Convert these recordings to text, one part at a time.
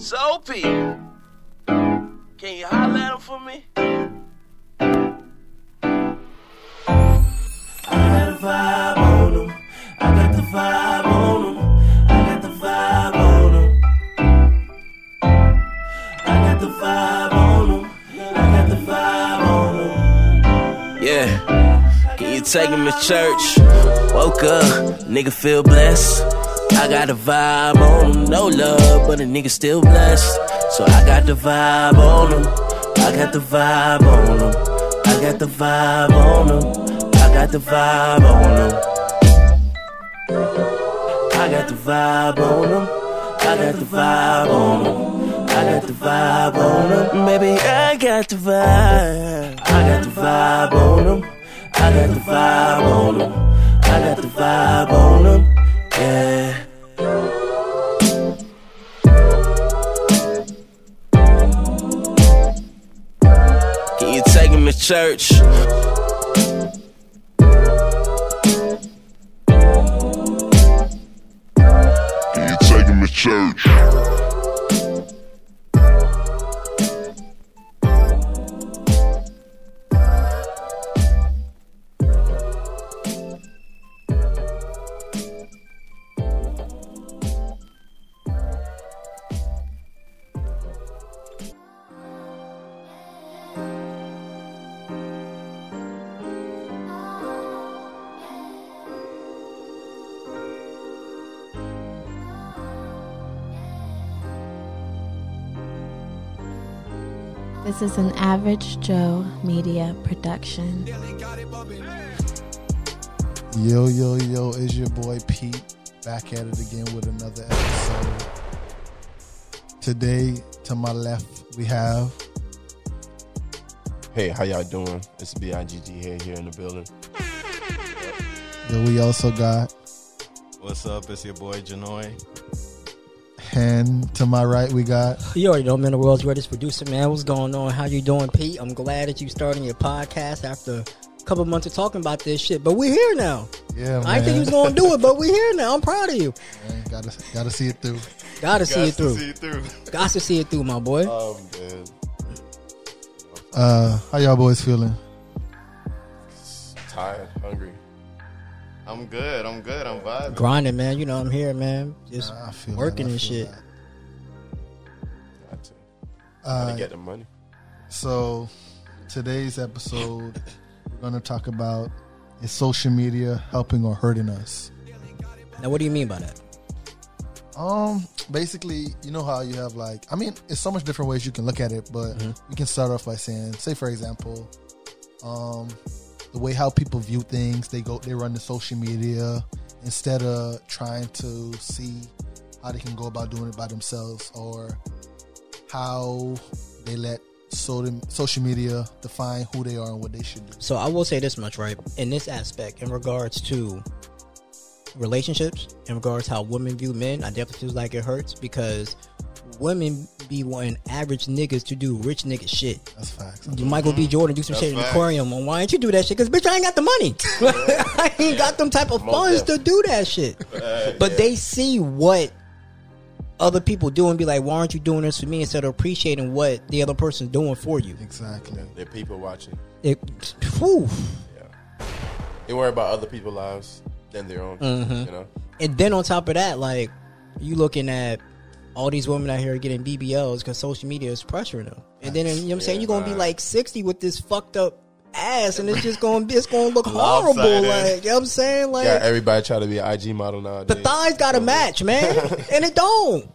Soapy, can you holler at him for me? I got a vibe on him. I got the vibe on him. I got the vibe on him. I got the vibe on him. I got the vibe on him. Yeah. Can you take him to church? Woke up, nigga feel blessed. I got a vibe on him. No love, but a nigga still blessed. So I got the vibe on him. I got the vibe on him. I got the vibe on him. I got the vibe on him. I got the vibe on him. I got the vibe on him. I got the vibe on him. Baby, I got the vibe. I got the vibe on him. I got the vibe on him. I got the vibe on him. Yeah. To church? Church? This is an Average Joe Media production. Yo, yo, yo, is your boy Pete back at it again with another episode. Today, to my left, we have Hey, how y'all doing? It's BIGG here, here in the building. yo, we also got, What's up? It's your boy Janoy. And to my right, we got, You already know, man. The world's greatest producer, man. What's going on? How you doing, Pete? I'm glad that you starting your podcast after a couple months of talking about this shit. But we're here now. yeah, man. I didn't think you was gonna do it, but we're here now. I'm proud of you. Man, gotta, gotta see it through. Gotta see it through. See it through. Got to see it through, my boy. Um, man, Uh, how y'all boys feeling? I'm good. I'm good. I'm vibing. Grinding, man. You know I'm here, man. Just I feel working that, I and shit. that. Got to, Uh, gotta get the money. So, today's episode, we're gonna talk about is social media helping or hurting us? Now, what do you mean by that? Um, basically, you know how you have like, I mean, it's so much different ways you can look at it, but Mm-hmm. we can start off by saying, say for example, um, the way how people view things, they go, they run the social media instead of trying to see how they can go about doing it by themselves or how they let social media define who they are and what they should do. So I will say this much, right? In this aspect, in regards to relationships, in regards how women view men, I definitely feel like it hurts because women be wanting average niggas to do rich nigga shit. That's facts. Do Michael B. Jordan do some That's shit in the aquarium. Well, why ain't you do that shit? Because bitch, I ain't got the money. I ain't got them type of Most funds to do that shit. But they see what other people do and be like, why aren't you doing this for me instead of appreciating what the other person's doing for you? Exactly. They're people watching. It, whew. They worry about other people's lives than their own. Mm-hmm. You know, And then on top of that, like you looking at all these women out here getting BBLs because social media is pressuring them. And then you know what I'm saying you're gonna be like 60 with this fucked up ass, and it's just gonna be it's gonna look horrible. Like you know what I'm saying, like yeah, everybody try to be an IG model now. the thighs got to match, man, and it don't.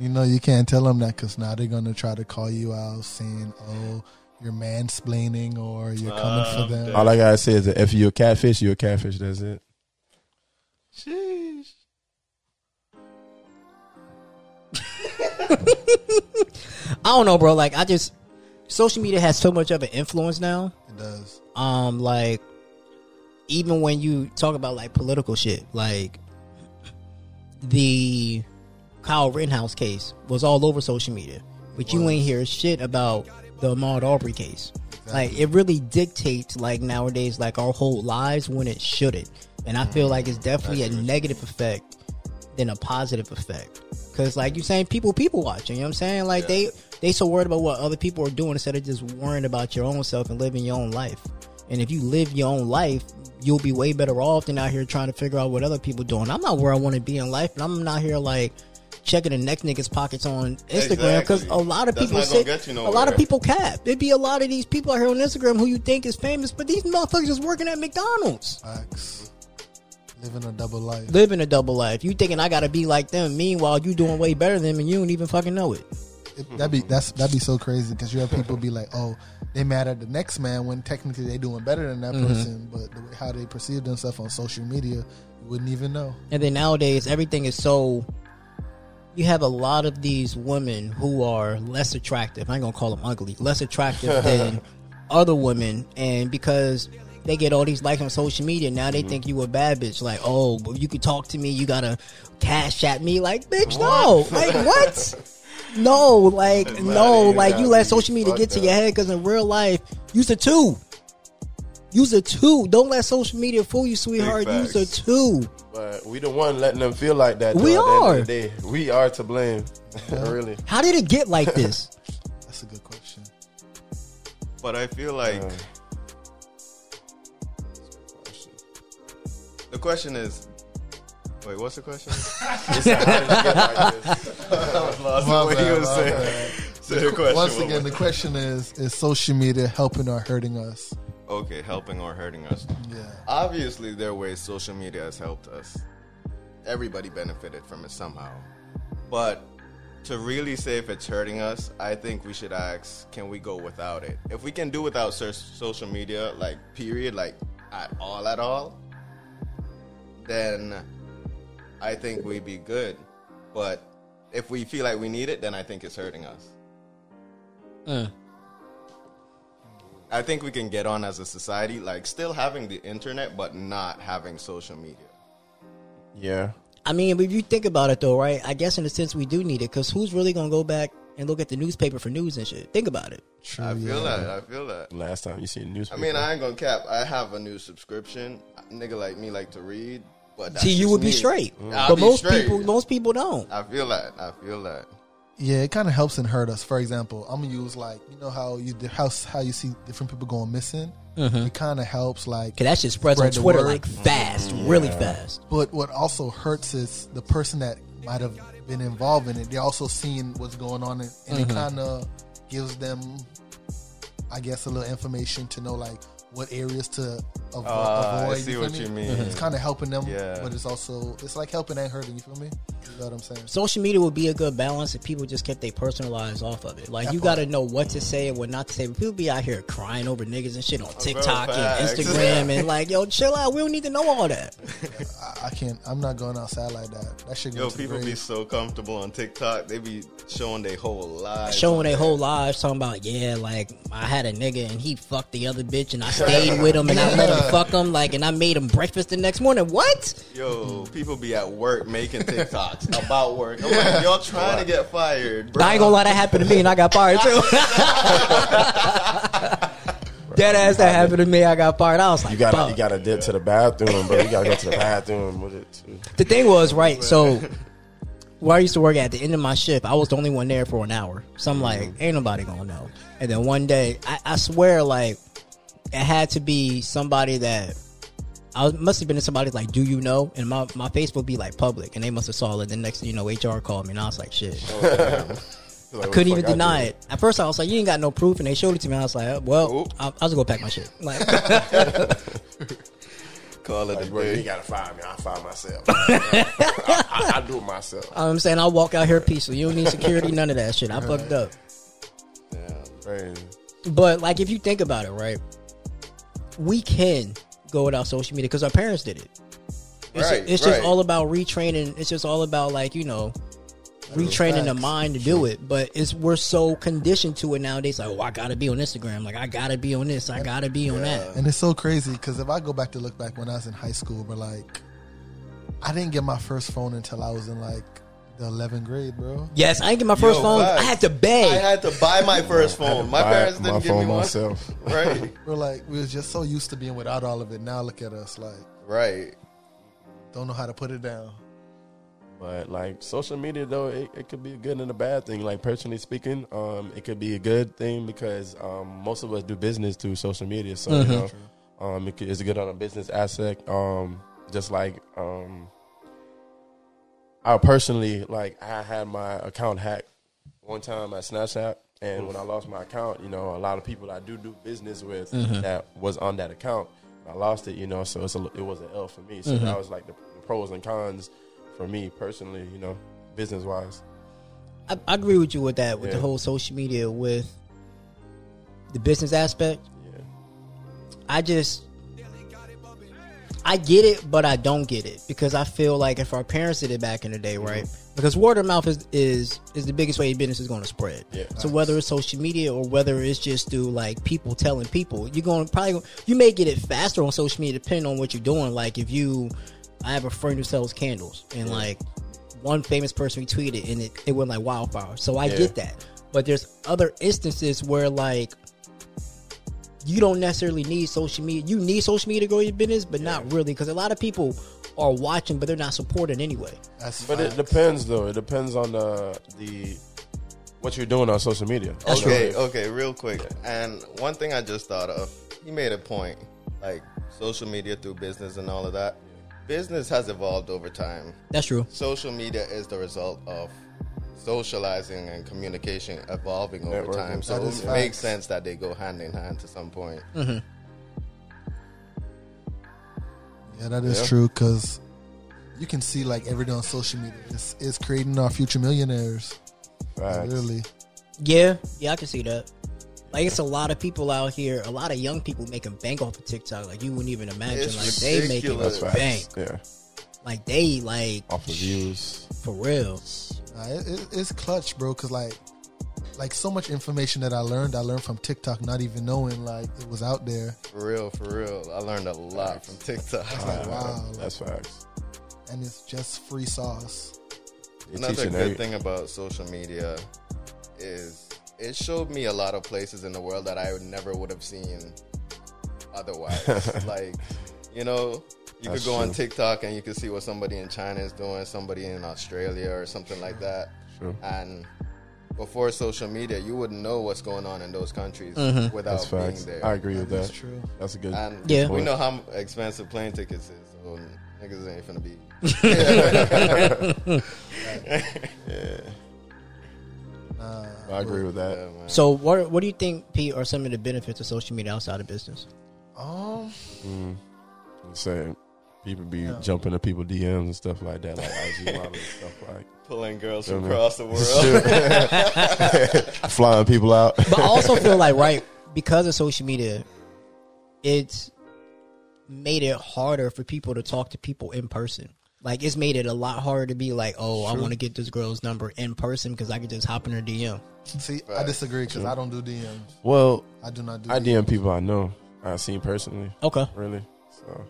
You know, you can't tell them that because now they're gonna try to call you out saying, "Oh, you're mansplaining or you're coming for them." All I gotta say is that if you're a catfish, you're a catfish. That's it. Sheesh. I don't know, bro. Like I just social media has so much of an influence now. It does. um like even when you talk about like political shit like the Kyle Rittenhouse case was all over social media but you ain't hear shit about the Ahmaud Arbery case like it really dictates like nowadays like our whole lives when it shouldn't and I feel like it's definitely a negative effect than a positive effect Because like you saying, people people watching. You know what I'm saying? Like they they so worried about what other people are doing instead of just worrying about your own self and living your own life. And if you live your own life, you'll be way better off than out here trying to figure out what other people doing. I'm not where I want to be in life, and I'm not here like checking the next nigga's pockets on Instagram because Exactly. a lot of That's people sit, get you a lot of people cap. There'd be a lot of these people out here on Instagram who you think is famous, but these motherfuckers is working at McDonald's, Facts. Living a double life. living a double life. You thinking I gotta be like them? Meanwhile, you doing way better than them, and you don't even fucking know it. It, that'd be that's that'd be so crazy because you have people be like, oh, they mad at the next man when technically they doing better than that mm-hmm. person, but the way how they perceive themselves on social media, you wouldn't even know. And then nowadays, everything is so. You have a lot of these women who are less attractive. I ain't gonna call them ugly. Less attractive than other women, and because they get all these likes on social media, now they think you a bad bitch. Like, oh, well, you could talk to me. You gotta cash at me. Like, bitch, no. Like, what? No, like, It's no. Like, you let social media Fuck get to that. your head because in real life, use a two. Use a two. Don't let social media fool you, sweetheart. Use a facts. two. But we the one letting them feel like that. We at are. the day. We are to blame. really. How did it get like this? That's a good question. But I feel like Uh, the question is. Wait, what's the question? How did you get like this? I was lost what he was saying. So the question Once was- again, the question is: Is social media helping or hurting us? okay, helping or hurting us. Yeah, Obviously, there are ways social media has helped us. Everybody benefited from it somehow. But to really say if it's hurting us, I think we should ask can we go without it? If we can do without social media, like, period, like, at all, at all, then I think we'd be good. But if we feel like we need it, then I think it's hurting us. Uh, I think we can get on as a society, like, still having the internet, but not having social media. Yeah. I mean, if you think about it though, right? I guess in a sense we do need it because who's really gonna go back and look at the newspaper for news and shit? Think about it. true. I feel yeah. that. I feel that. Last time you see the newspaper? I mean, I ain't gonna cap. I have a new subscription. Nigga like me like to read, but See, you just would be straight, I'll but be most straight. people, most people don't. I feel that. I feel that. Yeah, it kind of helps and hurt us. For example, I'm gonna use like you know how you how how you see different people going missing. Mm-hmm. It kind of helps like Cause that shit spreads Spread on Twitter like fast, really fast. But what also hurts is the person that might have been involved in it. They're also seeing what's going on, and, and Mm-hmm. it kind of gives them, I guess, a little information to know like what areas to avo- I avoid. see feel what me? you mean. It's kind of helping them, Yeah. but it's also it's like helping and hurting. You feel me? You know what I'm saying? Social media would be a good balance if people just kept their personal lives off of it. Like That you got to know what to say and what not to say. But people be out here crying over niggas and shit on TikTok and facts. Instagram and like, yo, chill out. We don't need to know all that. I, I can't. I'm not going outside like that. That shit Yo, goes to the people be grave. so comfortable on TikTok. They be showing their whole lives. showing their whole lives talking about yeah like i had a nigga and he fucked the other bitch and i stayed with him and i let him fuck him like and i made him breakfast the next morning what Yo, people be at work making TikToks about work. I'm like, y'all trying to get fired, bro. i ain't gonna lie that happened to me and i got fired too Dead ass that happened to me. I got fired. I was like, you gotta fuck. you gotta dip to the bathroom, bro. You gotta go to the bathroom with it too. The thing was, right, so where I used to work at, the end of my shift, I was the only one there for an hour. So I'm like, mm-hmm. ain't nobody gonna know. And then one day, I, I swear, like, it had to be somebody that I was, must have been in somebody like, do you know? And my, my face would be like public, and they must have saw it. The next thing you know, HR called me, and I was like, shit. Oh, like, what Couldn't even I deny do? it. At first, I was like, "You ain't got no proof," and they showed it to me. I was like, oh, "Well, I'll, I'll just go pack my shit." Like, Call it a Like, bro, you gotta fire me. I fire myself. I, I, I do it myself. I'm saying, I'll walk out here peaceful. You don't need security, none of that shit. I fucked up. Yeah, Crazy. But like, if you think about it, right, we can go without social media because our parents did it. It's, Right, it's just all about retraining. It's just all about like you know, retraining the mind to do it. But it's we're so conditioned to it nowadays. Like, oh, I gotta be on Instagram. Like, I gotta be on this. I gotta be on that. And it's so crazy because if I go back to look back when I was in high school, but like, I didn't get my first phone until I was in like the 11th grade, bro. Yes, I didn't get my first Yo, phone. facts. I had to beg. I had to buy my first I had to phone. My buy parents didn't give phone me one. myself. Right, We're like, we was just so used to being without all of it. Now look at us, like, right. don't know how to put it down. But like social media though, it, it could be a good and a bad thing. Like personally speaking, um, it could be a good thing because um, most of us do business through social media. So you know, um, it could, it's good on a business aspect. Um, just like um, I personally like I had my account hacked one time at Snapchat, and when I lost my account, you know, a lot of people I do do business with mm-hmm. that was on that account. I lost it, you know, so it's a, it was an L for me. So mm-hmm. that was like the, the pros and cons for me personally, you know, business wise. I, I agree with you with that, with the whole social media, with the business aspect. Yeah. I just, I get it, but I don't get it because I feel like if our parents did it back in the day, mhm. right? Because word of mouth is is is the biggest way business is going to spread. Yeah. So whether it's social media or whether it's just through like people telling people, you're going to probably you may get it faster on social media depending on what you're doing. Like if you, I have a friend who sells candles, and like one famous person retweeted, and it, it went like wildfire. So I Yeah. get that, but there's other instances where like you don't necessarily need social media. You need social media to grow your business, but not really because a lot of people are watching, but they're not supporting anyway. That's But it depends though. It depends on the the what you're doing on social media. That's okay, right. okay, real quick. And one thing I just thought of, you made a point, like social media through business and all of that. Business has evolved over time. That's true. Social media is the result of socializing and communication evolving over Networking. time. So it it is makes sense that they go hand in hand to some point. Mm-hmm. Yeah, that is Yeah. true because you can see like every day on social media is is creating our future millionaires. Facts. Literally, Yeah, yeah, I can see that. Like it's a lot of people out here, a lot of young people making bank off of TikTok. Like you wouldn't even imagine. It's like they making ridiculous. That's bank. Yeah. Like they like Off of views. for real. Nah, it, it, it's clutch, bro. Because like, like so much information that I learned, I learned from TikTok, not even knowing like it was out there. For real, for real. I learned a lot from TikTok. Like, wow, like, That's facts. and it's just free sauce. You're Another good every- thing about social media is it showed me a lot of places in the world that I would never would have seen otherwise. like, you know, you That's could go on. TikTok and you could see what somebody in China is doing, somebody in Australia or something like that. True. And before social media, you wouldn't know what's going on in those countries Mm-hmm. without That's being facts. there. I agree with that. That's that. true. That's a good. And Yeah. we know how expensive plane tickets is, so niggas ain't finna be. Yeah. I agree with that. Yeah, man. So what what do you think, Pete, are some of the benefits of social media outside of business? Um, I'm saying people be jumping to people DMs and stuff like that, like IG models and stuff like Pulling girls from across the world. flying people out. But I also feel like right because of social media, it's made it harder for people to talk to people in person. Like it's made it a lot harder to be like, oh, I want to get this girl's number in person because I can just hop in her DM. see, I disagree because I don't do DMs. well, I do not do. I DMs. DM people I know, I've seen personally, Okay. really. So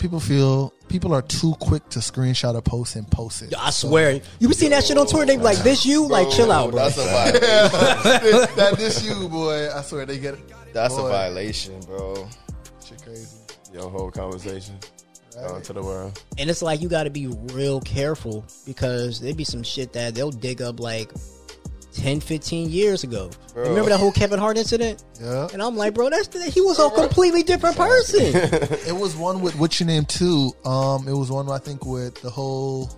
People feel people are too quick to screenshot a post and post it. I swear, you be seeing that shit on Twitter. They be like, "This you?" Like, chill out, bro. That's a violation. that, that this you, boy. I swear they get it. That's a violation, bro. Shit crazy. your whole conversation out to the world. And it's like you got to be real careful because there'd be some shit that they'll dig up like 10, 15 years ago. Bro. Remember that whole Kevin Hart incident? Yeah. And I'm like, bro, that's he was a completely different person. It was one with what's your name too. Um, it was one I think with the whole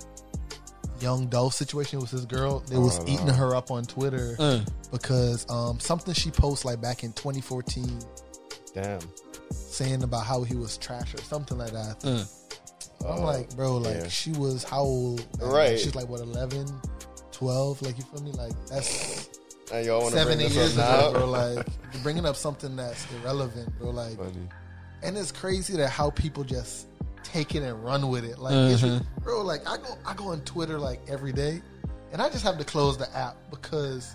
young Dolph situation. It was his girl. They was Oh, eating her up on Twitter Mm. because um something she posted like back in 2014 Damn. saying about how he was trash or something like that. Mm. I'm like, bro, like yeah. she was how old? Right. She's like what 11, 12. Like you feel me? Like that's And y'all seven, bring eight years ago, now? bro. Like you're bringing up something that's irrelevant, bro. Like Funny. and it's crazy that how people just take it and run with it. Like, it's, uh-huh. bro, like I go, I go on Twitter like every day, and I just have to close the app because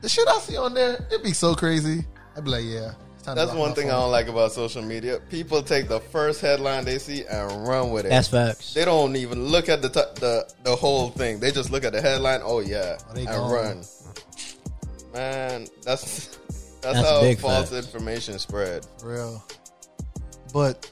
the shit I see on there, it'd be so crazy. I'd be like, yeah. It's That's lock one my thing I don't like about social media. People take the first headline they see and run with it. That's facts. They don't even look at the t- the the whole thing. They just look at the headline. Oh yeah, Oh, they and gone. run. Man, that's that's, That's how false facts. information spread. For real. But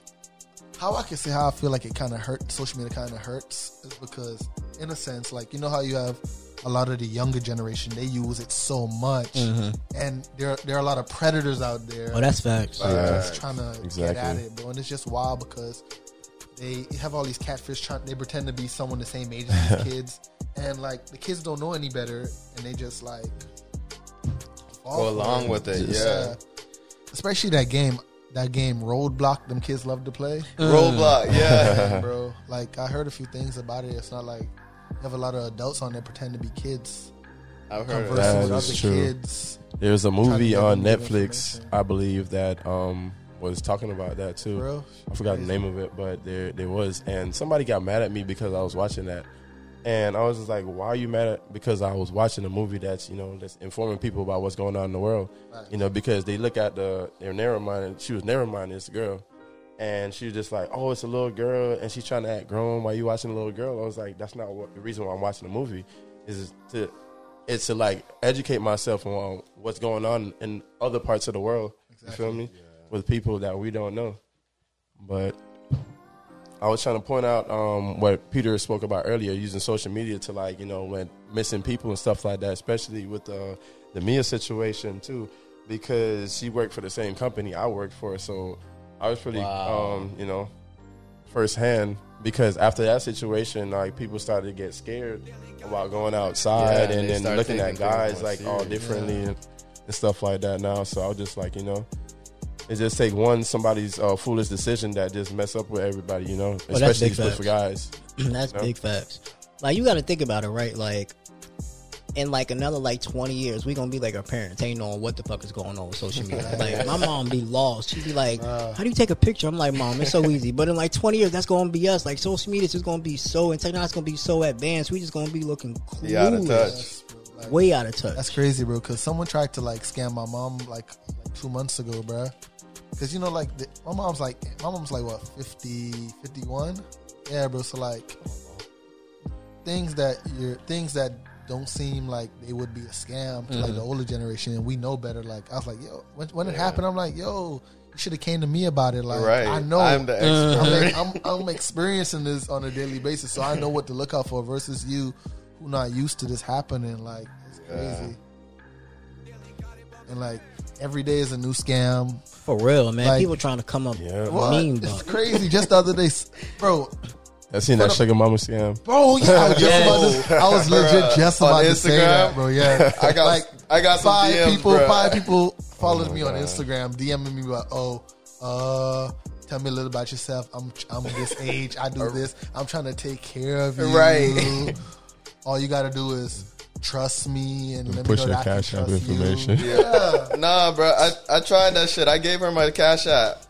how I can say how I feel like it kind of hurt. Social media kind of hurts is because, in a sense, like you know how you have a lot of the younger generation, they use it so much, and there there are a lot of predators out there. Mm-hmm. Oh, that's facts. just trying to get at it, bro. And it's just wild because they have all these catfish trying. They pretend to be someone the same age as these kids, and like the kids don't know any better, and they just like fall Go along with it, Just, yeah. uh, especially that game. That game Roblox, them kids love to play, Roblox, yeah. bro. Like I heard a few things about it. It's not like you have a lot of adults on there pretend to be kids, I've heard of conversing that. That with other true. kids. There's a movie on Netflix. I believe that um was talking about that too. Bro, I forgot the name of it, but there there was, and somebody got mad at me because I was watching that, and I was just like, "Why are you mad at?" Because I was watching a movie that's you know that's informing people about what's going on in the world, you know, because they look at the they're narrow minded. She was narrow minded, this girl, and she was just like, "Oh, it's a little girl, and she's trying to act grown while you watching a little girl." I was like, "That's not what the reason why I'm watching the movie is to." It's to like educate myself on what's going on in other parts of the world. You feel me? With people that we don't know. But I was trying to point out um, what Peter spoke about earlier, using social media to like you know when missing people and stuff like that, especially with the the Mia situation too, because she worked for the same company I worked for, so I was pretty Wow. um, you know firsthand because after that situation, like people started to get scared about going outside Yeah, and they then looking at guys like all differently and, and stuff like that now. So I was just like, you know, it just take one somebody's uh, foolish decision that just mess up with everybody, you know, especially for guys. That's No. big facts. Like you got to think about it, right? Like in like another like twenty years, we gonna be like our parents, ain't knowing what the fuck is going on with social media. like my mom be lost. She'd be like, "How do you take a picture?" I'm like, "Mom, it's so easy." But in like twenty years, that's gonna be us. Like social media is just gonna be so and technology's gonna be so advanced. We just gonna be looking clueless, You out of touch. Like, way out of touch. That's crazy, bro. Because someone tried to like scam my mom like, like two months ago, bro. Because you know, like the, my mom's like my mom's like what 50, 51? Yeah, bro. So like things that you're things that don't seem like they would be a scam to Mm-hmm. like the older generation, and we know better. Like I was like, yo, when, when it happened, I'm like, yo, you should have came to me about it. Like Right. I know I'm the expert. I'm, like, I'm, I'm experiencing this on a daily basis, so I know what to look out for. Versus you, who not used to this happening. Like it's crazy. And like every day is a new scam. For real, man. Like- People trying to come up Yeah. What? mean, It's crazy. Just the other day, bro. I seen that sugar mama scam. Bro, yeah, I was, just about to, I was legit just about to say that, bro. Yeah, I got like I got five DMs, people. bruh. Five people followed me on Instagram, DMing me about, oh, uh, tell me a little about yourself. I'm I'm this age. I do this. I'm trying to take care of you. Right. All you got to do is trust me and, let me push know your that cash app trust you. information. Yeah. Nah, bro. I, I tried that shit. I gave her my cash app.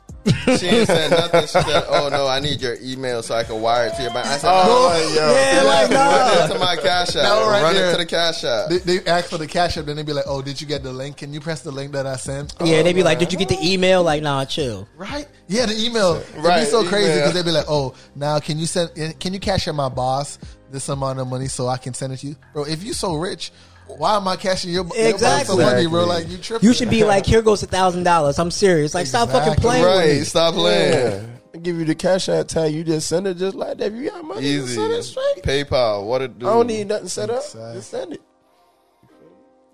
She ain't said nothing. She said, "Oh no, I need your email so I can wire it to your bank." I said, oh, oh, "No, Yeah, like run nah. it to my cash app. That one right run there. it to the cash app." They, they ask for the cash app, then they be like, "Oh, did you get the link? Can you press the link that I sent?" Yeah, they be Oh, like, "Did you get the email?" Like, nah, chill. Right? Yeah, the email. It'd be Right, so crazy because they'd be like, "Oh, now can you send? Can you cash out my boss this amount of money so I can send it to you, bro? If you so rich, why am I cashing your, your Exactly. money, bro? Like you tripping? You should be like, "Here goes a thousand dollars." I'm serious. Like, stop fucking Exactly. playing with Right? me. Stop playing. Yeah. I give you the cash app tag. You just send it just like that. If you got money, just Easy. send it straight. PayPal. What it do? I don't need nothing set up. Exactly. Just send it.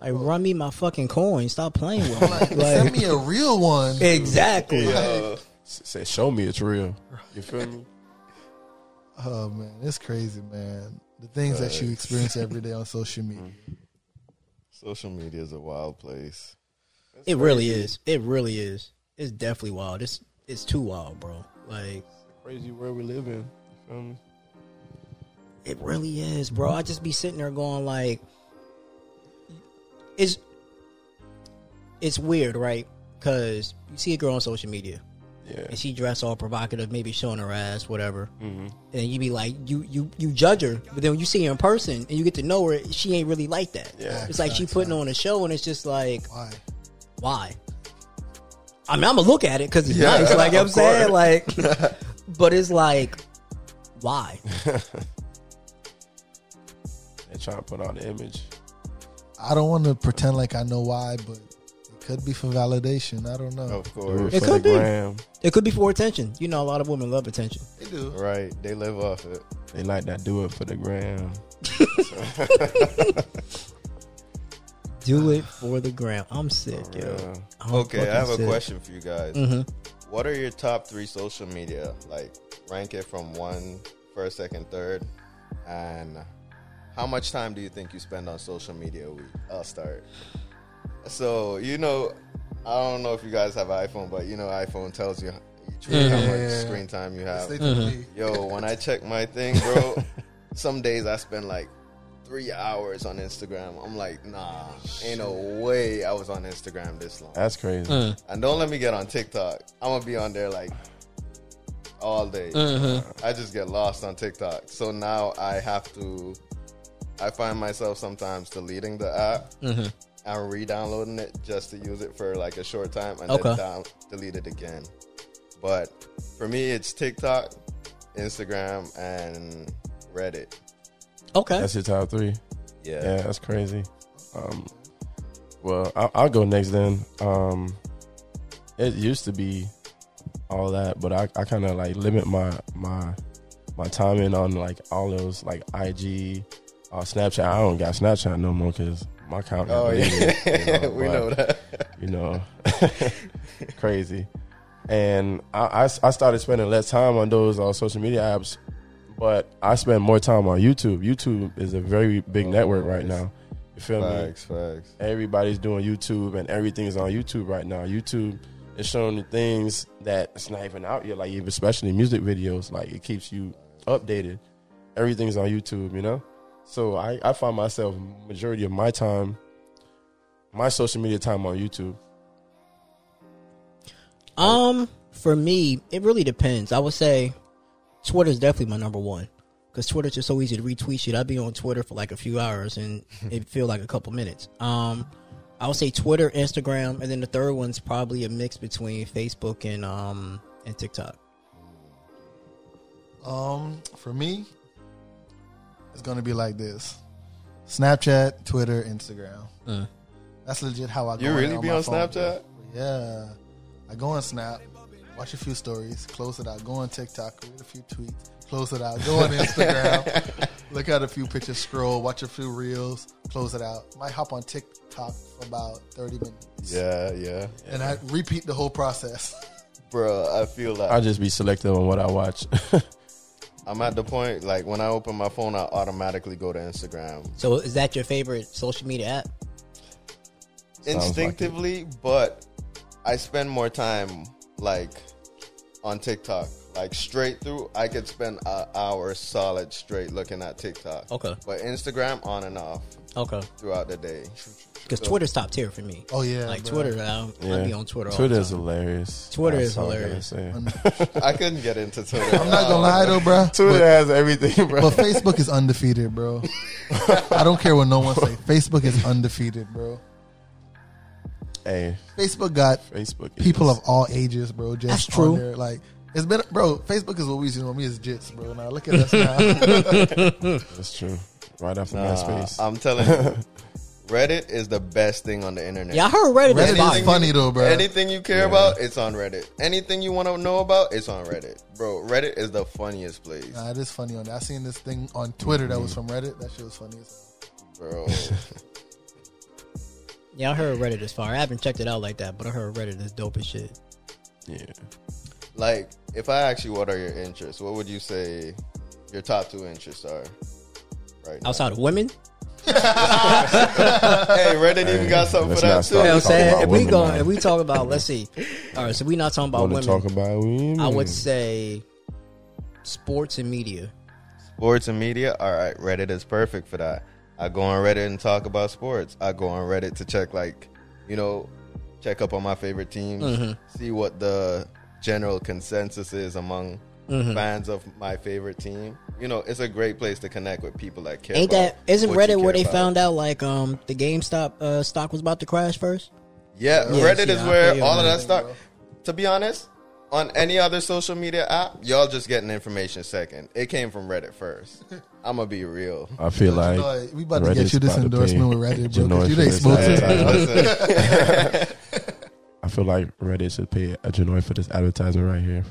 Like, run me my fucking coin. Stop playing with me. Like, Like, send me a real one. exactly. Like, S- Say, show me it's real. You feel me? oh man, it's crazy, man. The things that you experience every day on social media. Mm-hmm. Social media is a wild place. It really is. It really is. It's definitely wild. It's it's too wild, bro. Like, Crazy world we live in. You feel me? it really is, bro. I just be sitting there going like, it's it's weird, right? Because you see a girl on social media Yeah. and she dressed all provocative, maybe showing her ass, whatever. Mm-hmm. and you be like, you you you judge her, but then when you see her in person and you get to know her, she ain't really like that. Yeah. it's like she putting facts. on a show, and it's just like, Why? why? I mean, I'm gonna look at it because it's Yeah, nice, like you know what I'm of saying, like, but it's like, why? They trying to put on the image. I don't want to pretend like I know why, but it could be for validation. I don't know. Of course. it It could the be. gram. It could be for attention. You know, a lot of women love attention. They do. Right. They live off it. They like that. Do it for the gram. Do it for the gram. I'm sick, yo. I'm Okay, I fucking have a sick. question for you guys. Mhm. What are your top three social media? Like, rank it from one, first, second, third, and how much time do you think you spend on social media a week? I'll start. So you know, I don't know if you guys have iPhone, but you know, iPhone tells you each week how much Yeah. screen time you have. Stay to the P. Yo, when I check my thing, bro, some days I spend like three hours on Instagram. I'm like, nah, ain't no way I was on Instagram this long. That's crazy. Mm. And don't let me get on TikTok. I'm gonna be on there like all day. Mm-hmm. I just get lost on TikTok. So now I have to. I find myself sometimes deleting the app Mm-hmm. And re-downloading it just to use it for like a short time and Okay. then down, delete it again. But for me, it's TikTok, Instagram, and Reddit. Okay. That's your top three. Yeah. Yeah, that's crazy. Um, well, I'll, I'll go next then. Um, it used to be all that, but I, I kind of like limit my my my timing on like all those like IG, uh, Snapchat. I don't got Snapchat no more because my account. got Oh yeah, you know, we but, know that. You know, crazy. And I I started spending less time on those uh, social media apps, but I spend more time on YouTube. YouTube is a very big Oh, network right nice. now. You feel me? Facts, facts. Everybody's doing YouTube and everything's on YouTube right now. YouTube is showing you things that it's not even out yet, like even especially music videos. Like it keeps you updated. Everything's on YouTube, you know? So I, I find myself majority of my time, my social media time on YouTube. Um, for me, it really depends. I would say Twitter is definitely my number one because Twitter's just so easy to retweet shit. I'd be on Twitter for like a few hours and it feel like a couple minutes. Um, I would say Twitter, Instagram, and then the third one's probably a mix between Facebook and um and TikTok. Um, for me, it's gonna be like this: Snapchat, Twitter, Instagram. Mm. That's legit how I go. You really on be my on phone. Snapchat? Yeah, I go on Snap, watch a few stories, close it out. Go on TikTok, read a few tweets, close it out. Go on Instagram, look at a few pictures, scroll, watch a few reels, close it out. Might hop on TikTok for about thirty minutes. Yeah, yeah. and I repeat the whole process. Bro, I feel like I just be selective on what I watch. I'm at the point like when I open my phone, I automatically go to Instagram So is that your favorite social media app? like instinctively, but I spend more time like on TikTok. Like straight through, I could spend an hour solid straight looking at TikTok. Okay. But Instagram on and off Okay, throughout the day. Because Twitter's top tier for me. Oh yeah, like bro. Twitter, I'll, I'll be on Twitter. All Twitter is hilarious. Twitter That's is all I hilarious. I couldn't get into Twitter. I'm not gonna lie though, bro. Twitter But, has everything, bro. but Facebook is undefeated, bro. I don't care what no one say. Facebook is undefeated, bro. hey, Facebook got Facebook. people is, of all ages, bro. Just That's true. On there. Like it's been, bro. Facebook is what we used to know me as jits, bro. Now look at us now. That's true. Right after Nah, MySpace. I'm telling you, Reddit is the best thing on the internet. Yeah, I heard Reddit, Reddit is is fire. funny though, bro. Anything you care about, it's on Reddit. Anything you want to know about, it's on Reddit. Bro, Reddit is the funniest place. Nah, it is funny on there. I seen this thing on Twitter that was from Reddit. That shit was funny as hell. Bro, Yeah, I heard Reddit is fire. I haven't checked it out like that, but I heard Reddit is dope as shit. yeah. like, if I ask you what are your interests, what would you say your top two interests are? Right now? Outside of women, Hey, Reddit even got something for that too. you know what I'm saying? If we women go, if we talk about, let's see. All right, so we not talking about Want to women. talk about women? I would say sports and media. Sports and media. All right, Reddit is perfect for that. I go on Reddit and talk about sports. I go on Reddit to check, like, you know, check up on my favorite teams, Mm-hmm. see what the general consensus is among Mm-hmm. fans of my favorite team. You know, it's a great place to connect with people that care. Ain't about that isn't Reddit where they about. found out like um the GameStop uh, stock was about to crash first? Yeah, Yes, Reddit is yeah, I where all of that that. stuff. To be honest, on any other social media app, y'all just getting information second. It came from Reddit first. I'm gonna be real. I feel But like you know, we about to get you this endorsement with Reddit, bro. Janoy Because you for they this sponsor. advertisement. Listen, feel like Reddit should pay a Janoy for this advertisement right here.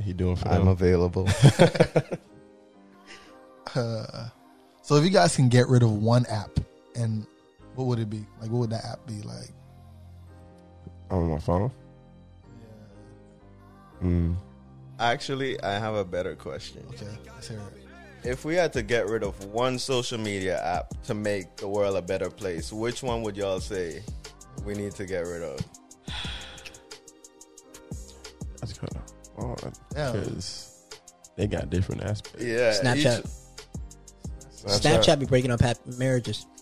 He doing for them. I'm available. Uh, so if you guys can get rid of one app, and what would it be? Like, what would that app be like? on my phone. Mm. Actually, I have a better question. Okay, let's hear it. If we had to get rid of one social media app to make the world a better place, which one would y'all say we need to get rid of? That's kind of hard Yeah. because they got different aspects. Yeah, Snapchat. each- Snapchat be breaking up happy marriages.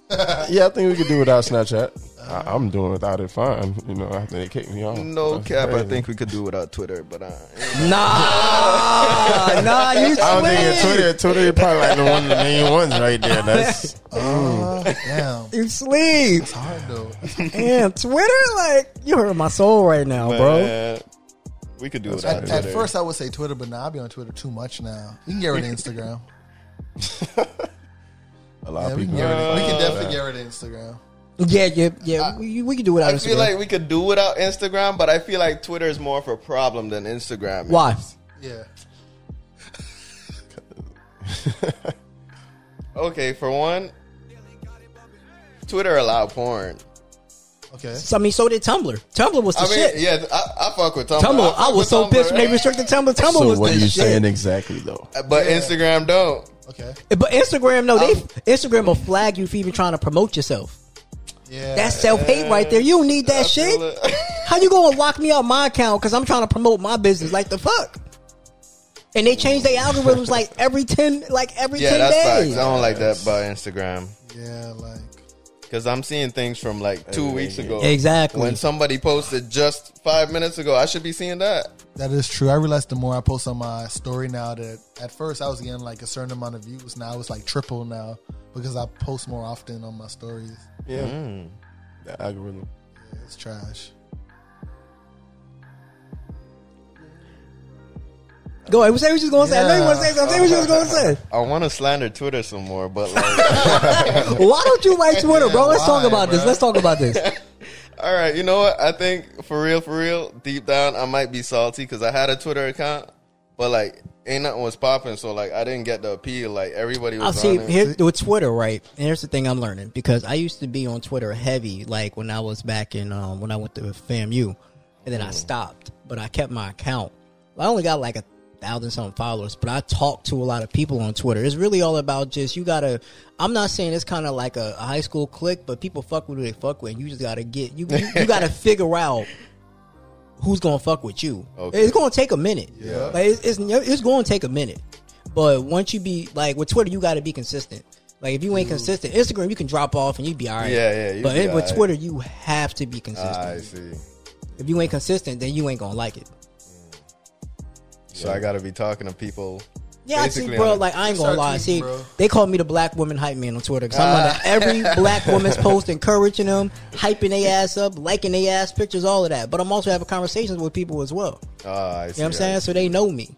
Yeah, I think we could do without Snapchat. I, I'm doing without it fine. You know, after they kicked me off. No That's cap. I think we could do without Twitter, but uh, Nah, nah, you I don't think it's sleep. Twitter. Twitter is probably like the one of the main ones right there. That's Oh, damn. You sleep. It's hard though. Damn, Twitter, like you hurt my soul right now, bro. we could do without At, at first, I would say Twitter, but now I be on Twitter too much now. You can get rid of Instagram. A lot Yeah, of we can, people. get rid of, uh, we can definitely get rid of Instagram. Yeah, yeah, yeah. we, we can do without Instagram. I feel like we could do without Instagram, but I feel like Twitter is more of a problem than Instagram. is. Why? Yeah. Okay, for one, Twitter allowed porn. Okay. So, I mean, so did Tumblr. Tumblr was the I mean, shit. yeah, I, I fuck with Tumblr. Tumblr, fuck I was so Tumblr. pissed when they restricted Tumblr. Tumblr So was what are you shit. saying exactly though? But Instagram don't. Okay. Eh, but Instagram, no, they oh. Instagram will flag you for even trying to promote yourself. Yeah. That's self hate right there. You don't need that I shit. How you gonna lock me out my account because I'm trying to promote my business? Like the fuck. And they change their algorithms like every ten, like every yeah, ten that's facts. days. I don't like that about Instagram yeah, like because I'm seeing things from like two weeks ago. Exactly. When somebody posted just five minutes ago, I should be seeing that. that is true. I realized the more I post on my story now that at first I was getting like a certain amount of views. Now it's like triple now because I post more often on my stories. Yeah, Mm. the algorithm. Yeah, it's trash. Go ahead. Say what you was gonna say. I know you want to say something. Say what you was gonna say. I want to slander Twitter some more, but like, Why don't you like Twitter, bro? Let's talk why, about this. bro? Let's talk about this. all right, you know what? I think for real, for real, deep down, I might be salty because I had a Twitter account, but like, ain't nothing was popping, so like, I didn't get the appeal. Like everybody was see on it. here with Twitter, right? And here's the thing I'm learning because I used to be on Twitter heavy, like when I was back in um, when I went to FAMU, and then I stopped, but I kept my account. I only got like a thousand something followers, but I talk to a lot of people on Twitter. It's really all about just you gotta. I'm not saying it's kind of like a, a high school clique, but people fuck with who they fuck with. And you just gotta get you. You, you gotta figure out who's gonna fuck with you. Okay. It's gonna take a minute. Yeah. like it's, it's it's to take a minute. But once you be like with Twitter, you got to be consistent. Like if you ain't consistent, Instagram you can drop off and you'd be all right. Yeah, yeah, But with alright. Twitter, you have to be consistent. I see. if you ain't consistent, then you ain't gonna like it. So I got to be talking to people. Yeah, I see, bro. Like I ain't gonna lie. tweeting, See, bro. they call me the black woman hype man on Twitter because I'm under every black woman's post, encouraging them, hyping their ass up, liking their ass pictures, all of that. But I'm also having conversations with people as well. Ah, I see. You know what I'm saying? So they know me.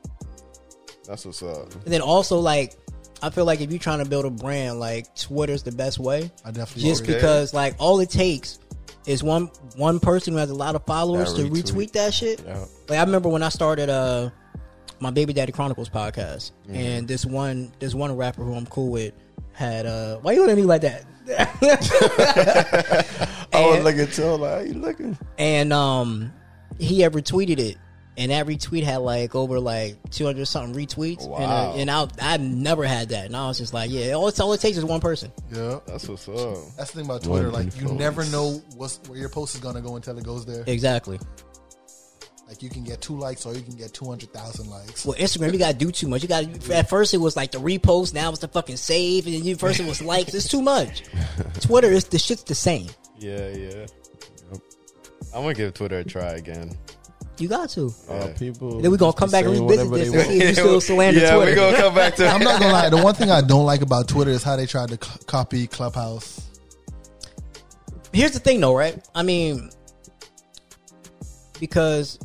That's what's up. And then also like, I feel like if you're trying to build a brand, like Twitter's the best way. I definitely just agree. because like all it takes is one one person who has a lot of followers That to retweet. retweet that shit. Yeah. Like I remember when I started uh my Baby Daddy Chronicles podcast, Mm-hmm. and this one this one rapper who I'm cool with had uh why you looking at me like that? I was And- looking too like, how you looking? and um he had retweeted it. And that retweet had like over like two hundred something retweets, Wow. and, uh, and I I never had that, and I was just like, yeah, all, it's, all it takes is one person. Yeah. That's what's up. That's the thing about Twitter. One Like you influence. never know what's where your post is gonna go until it goes there. Exactly. Like you can get two likes or you can get two hundred thousand likes. Well, Instagram, you gotta do too much. You gotta. At first, it was like the repost. Now it's the fucking save, and then you first it was likes. It's too much. Twitter is the shit's the same. Yeah, yeah. I'm gonna give Twitter a try again. You got to. Uh, people. Then we gonna come back and revisit this and see if you still slander yeah, Twitter. we're gonna come back to. I'm not gonna lie. The one thing I don't like about Twitter is how they tried to c- copy Clubhouse. Here's the thing, though, right? I mean, because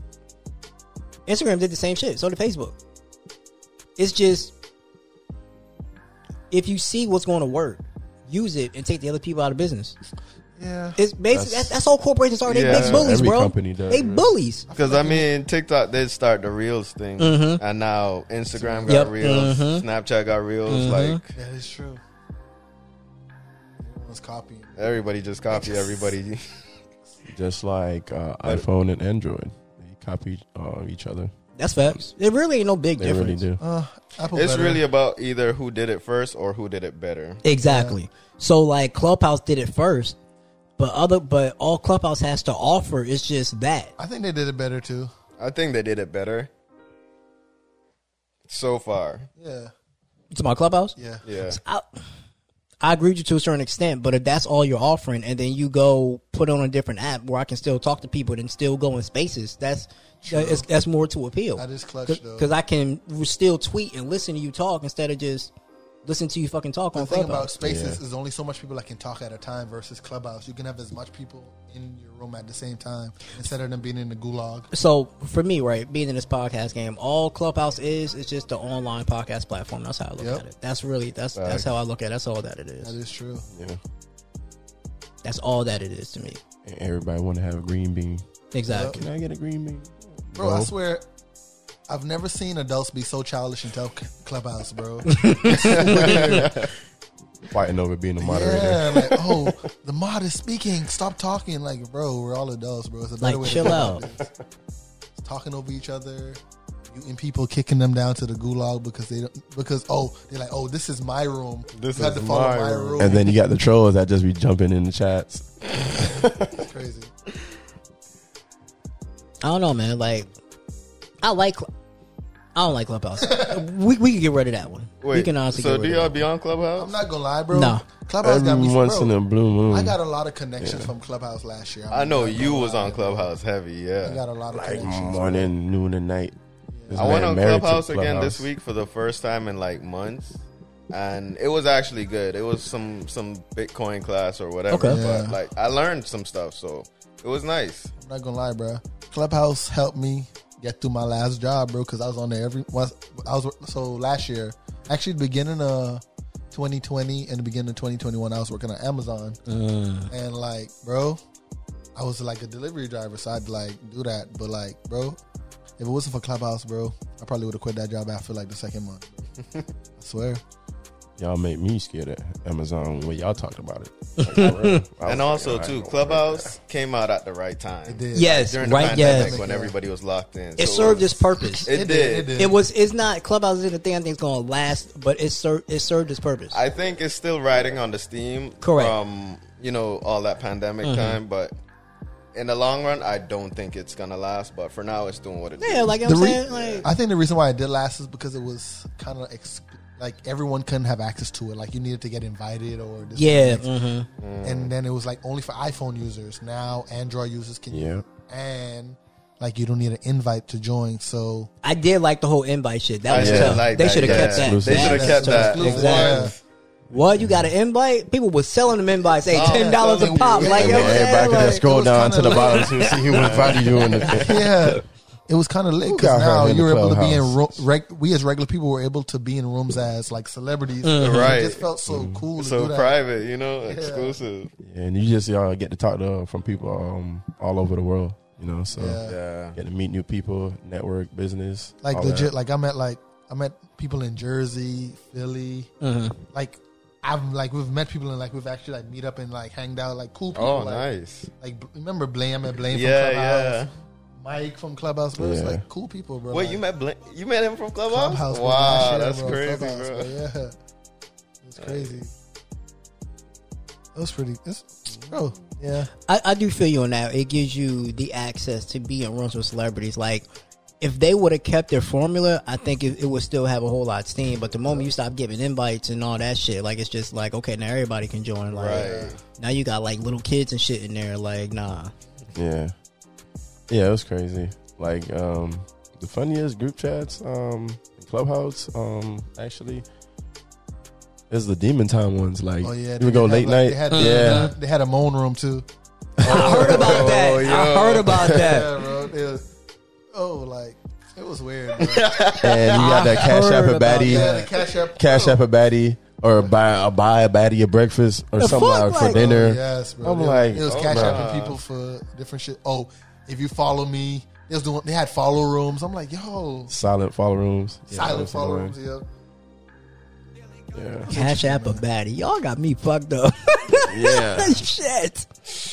Instagram did the same shit. So did Facebook. It's just if you see what's going to work, use it and take the other people out of business. Yeah. It's basically That's- that's, that's all corporations are. They Yeah. big That's what bullies, every bro. company does, they right? bullies. Because I mean, TikTok did start the reels thing, Mhm. and now Instagram got Yep. reels, Mhm. Snapchat got reels. Mhm. Like That is true. Everyone's copying. everybody just copy everybody. Just like uh, iPhone and Android, they copy uh, each other. That's facts. It really ain't no big They difference. really do. Uh, Apple it's better. really about either who did it first or who did it better. Exactly. So like Clubhouse did it first, but other but all Clubhouse has to offer is just that. I think they did it better too. I think they did it better so far. Yeah. It's my Clubhouse. Yeah. Yeah, I, I agree with you to a certain extent, but if that's all you're offering, and then you go put on a different app where I can still talk to people and still go in spaces, that's that's, that's more to appeal. That is clutch though. Because I can still tweet and listen to you talk instead of just listen to you fucking talk The on thing about Clubhouse. spaces is only so much people that can talk at a time versus Clubhouse. You can have as much people in your room at the same time instead of them being in the gulag. So for me, right, being in this podcast game, all Clubhouse is is just the online podcast platform. That's how I look Yep. at it. That's really that's that's Facts. how I look at it. That's all that it That is. is true. Yeah, That's all that it is to me. and everybody want to have a green bean. Exactly. Can I get a green bean? Bro, I No. swear, I've never seen adults be so childish in tel- Clubhouse, bro. fighting over being a moderator. yeah, like, oh, the mod is speaking. Stop talking. Like, bro, we're all adults, bro. It's a better Like, way chill to out. about. Talking over each other. And people kicking them down to the gulag because they don't because oh they're like oh this is my room This you is to follow my my room. room And then you got the trolls that just be jumping in the chats. it's crazy I don't know, man. Like, I like. I don't like Clubhouse. we we can get rid of that one. we can honestly so get do rid y'all of that be on Clubhouse? I'm not gonna lie bro No. Clubhouse got Every me once in bro, a blue moon. I got a lot of connections from Clubhouse last year I'm I know not you gonna was lie, on bro. Clubhouse heavy. Yeah. I got a lot of like connections morning, noon, and night. This I went on married to Clubhouse again this Clubhouse. week for the first time in like months, and it was actually good. It was some some Bitcoin class or whatever, Okay. but Yeah. like I learned some stuff, so it was nice. I'm not gonna lie, bro. Clubhouse helped me get through my last job, bro, because I was on there every. once. I was so last year, actually, the beginning of 2020 and the beginning of 2021, I was working on Amazon, Mm. and like, bro, I was like a delivery driver, so I'd like do that. But like, bro, if it wasn't for Clubhouse, bro, I probably would have quit that job after like the second month. I swear. Y'all made me scared at Amazon when y'all talked about it. Like, real. And also like, too, ain't gonna Clubhouse came out at the right time. It did. Yes, During the right. pandemic Yes, when everybody was locked in. it So served was- its purpose. It, It did. did, it did. It was. It's not Clubhouse isn't a thing I think is going to last, but it served. It served its purpose. I think it's still riding on the steam Correct. from you know all that pandemic Mhm. time, but in the long run, I don't think it's gonna last. But for now, it's doing what it yeah, like I'm re- saying, like I think the reason why it did last is because it was kind of ex- like everyone couldn't have access to it. Like you needed to get invited or this yeah. and that. hmm and then it was like only for iPhone users. Now Android users can, Yeah. and like you don't need an invite to join. So I did like the whole invite shit. That was did tough. like they should have yeah. kept that. Exclusive. They should have kept that. exclusive, One- yeah. What you got an invite? People were selling them invites. Hey, Oh, ten dollars a pop. Like And yo, then everybody man, could just scroll down to kinda the bottom to see who invited you in the yeah, it was kind of lit because now you the were able to be in ro- reg- we as regular people were able to be in rooms as like celebrities. Right. It just felt so cool. To so do that. private, you know, exclusive. And you just y'all get to talk to from people um, all over the world, you know. So Yeah. Yeah. get to meet new people, network, business, Like legit, that. like I met like I met people in Jersey, Philly. Mhm. Like I've like we've met people and like we've actually like meet up and like hanged out like cool people. Oh, like, nice. Like remember Blame and Blame Yeah, from Clubhouse, yeah. Mike from Clubhouse, bro. It's Yeah. like cool people, bro. Wait, like, you met Blink? You met him from Clubhouse? Clubhouse? bro, wow, last year, that's bro, crazy, Clubhouse, bro. Yeah, it's crazy. That was pretty. It's, bro, yeah. I, I do feel you on that. It gives you the access to be in rooms with celebrities. Like, if they would have kept their formula, I think it, it would still have a whole lot of steam. But the moment you stop giving invites and all that shit, like it's just like okay, now everybody can join. Like Right. now you got like little kids and shit in there. Like nah, Yeah. Yeah, it was crazy. Like, um, the funniest group chats, um, Clubhouse, um, actually, is the demon time ones. Like, Oh yeah. you would go did late like, night. They had, yeah. They had a moan room too. I heard about that. Oh, I heard about that. Yeah, bro. They was, oh, like it was weird. Bro. and you got that I Cash heard App a about baddie. that. cash app. Cash oh, App a baddie or buy a buy a baddie a breakfast or The something fuck, like, for like- dinner. Oh, yes, bro. I'm It- like, it was oh cash my apping people for different shit. Oh, if you follow me, they was doing. They had follow rooms. I'm like, yo, silent follow rooms. Yeah, silent that's follow annoying. rooms. Yeah. Yeah, Cash App a baddie. Y'all got me fucked up. Yeah. Shit.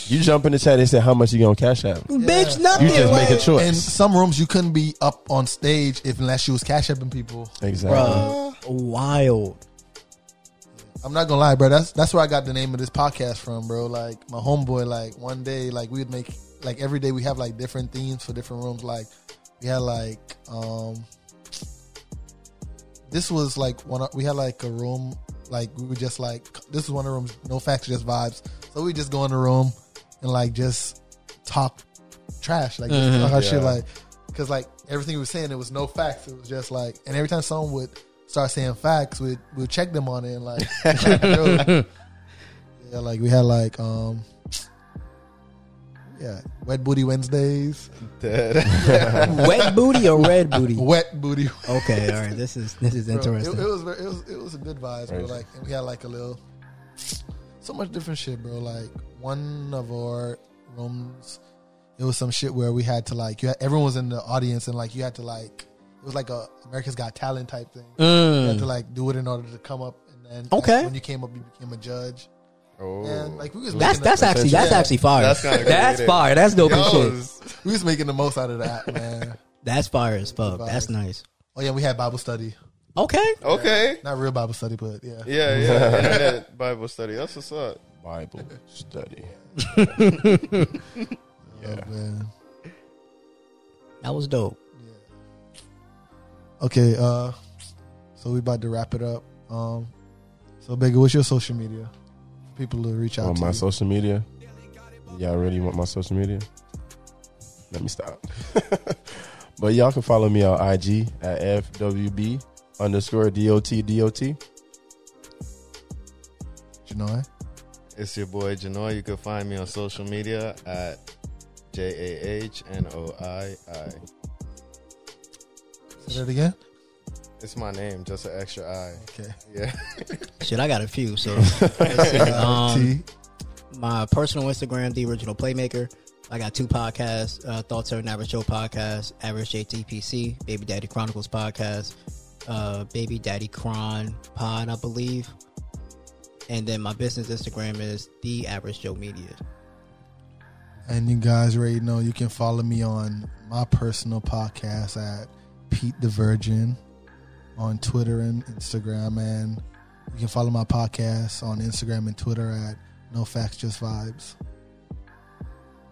you jump in the chat. They say how much you gonna cash app. Bitch, nothing. You just make a choice. In some rooms, you couldn't be up on stage if unless you was cash apping people. exactly. Bruh, wild. I'm not gonna lie, bro. That's that's where I got the name of this podcast from, bro. Like my homeboy, like one day, like we would make like every day we have like different themes for different rooms. Like we had like um this was like one of, we had like a room like we would just like this is one of the rooms, no facts, just vibes. So we just go in the room and like just talk trash, like just talk our shit, like because like everything we were saying, it was no facts. It was just like, and every time someone would start saying facts, we'd we'd check them on it and like, crack a joke. yeah, like we had like um. Yeah, wet booty Wednesdays, Wet booty or red booty? wet booty. Okay, all right. This is this is Bro, it, interesting. it was very- it was it was a good vibe. bro. Like we had like a little, so much different shit, bro. Like one of our rooms, it was some shit where we had to like you had, everyone was in the audience and like you had to like it was like a America's Got Talent type thing. You had to like do it in order to come up, and then Mm. Okay. when you came up, you became a judge. Oh. And like we was That's that's the, actually that's Yeah. actually fire. That's kinda That's creative. fire. That's dope as shit. We was making the most out of that, man. That's fire as fuck. That's nice. oh yeah, we had Bible study, Okay. okay. not real Bible study, but yeah. Yeah, yeah. Internet Bible study. That's what's up. Bible study. Oh, man. That was dope. Okay, uh, so we about to wrap it up. Um, so Bigger, what's your social media? People to reach out On to. my you. social media. Y'all really want my social media? Let me stop. but y'all can follow me on IG at FWB underscore DOT DOT. Jahnoi. It's your boy Jahnoi. You can find me on social media at J A H N O I I. Say that again. It's my name, just an extra I. Okay. Yeah. Shit, I got a few. So. Um, T. my personal Instagram, the original playmaker. I got two podcasts: uh, Thoughts are an Average Show podcast, Average JTPC, Baby Daddy Chronicles podcast, uh, Baby Daddy Cron Pod, I believe. And then my business Instagram is the Average Joe Media. And you guys already know you can follow me on my personal podcast at Pete the Virgin on Twitter and Instagram, and you can follow my podcast on Instagram and Twitter at No Facts Just Vibes.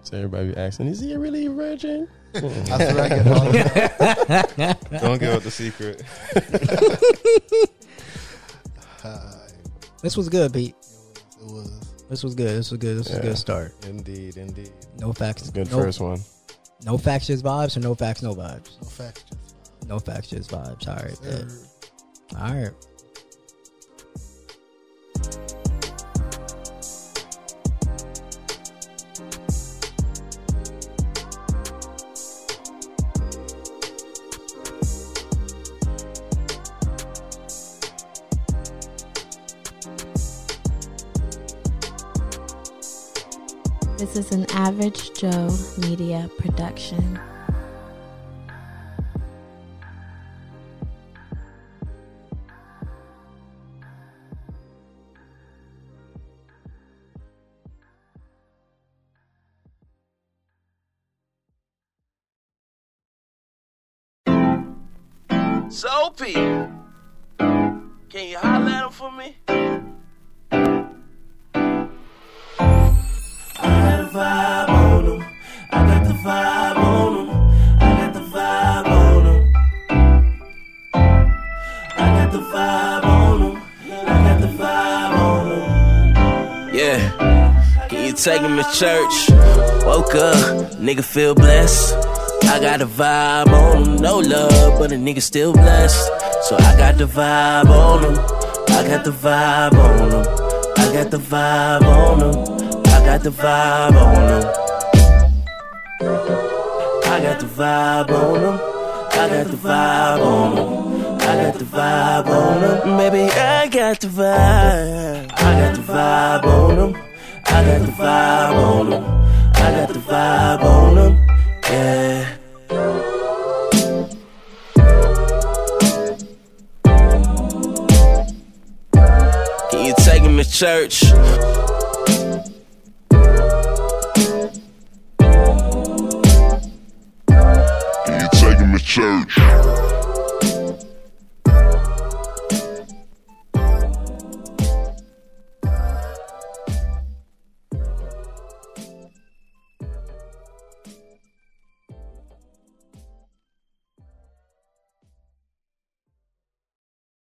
So everybody be asking, is he a really a virgin? That's where I get all. Don't give up the secret. This was good, Pete. It was. This was good. This was good. This was a Yeah. good start. Indeed, indeed. No facts. Good no, first one. No facts, just vibes, or no facts, no vibes. No Facts Just No facts, just vibes. All right, bet. All right. This is an Average Joe Media production. The vibe on him. I got the vibe on him. Yeah. Can you take him to church? Woke up, nigga feel blessed. I got a vibe on him, no love, but a nigga still blessed. So I got the vibe on him. I got the vibe on him. I got the vibe on him. I got the vibe on him. I got the vibe on him. I got the vibe on him. I got the vibe on them. Baby, I got the vibe. I got the vibe on them. I got the vibe on them. I got the vibe on them. Yeah. Can you take him to church? Can you take him to church?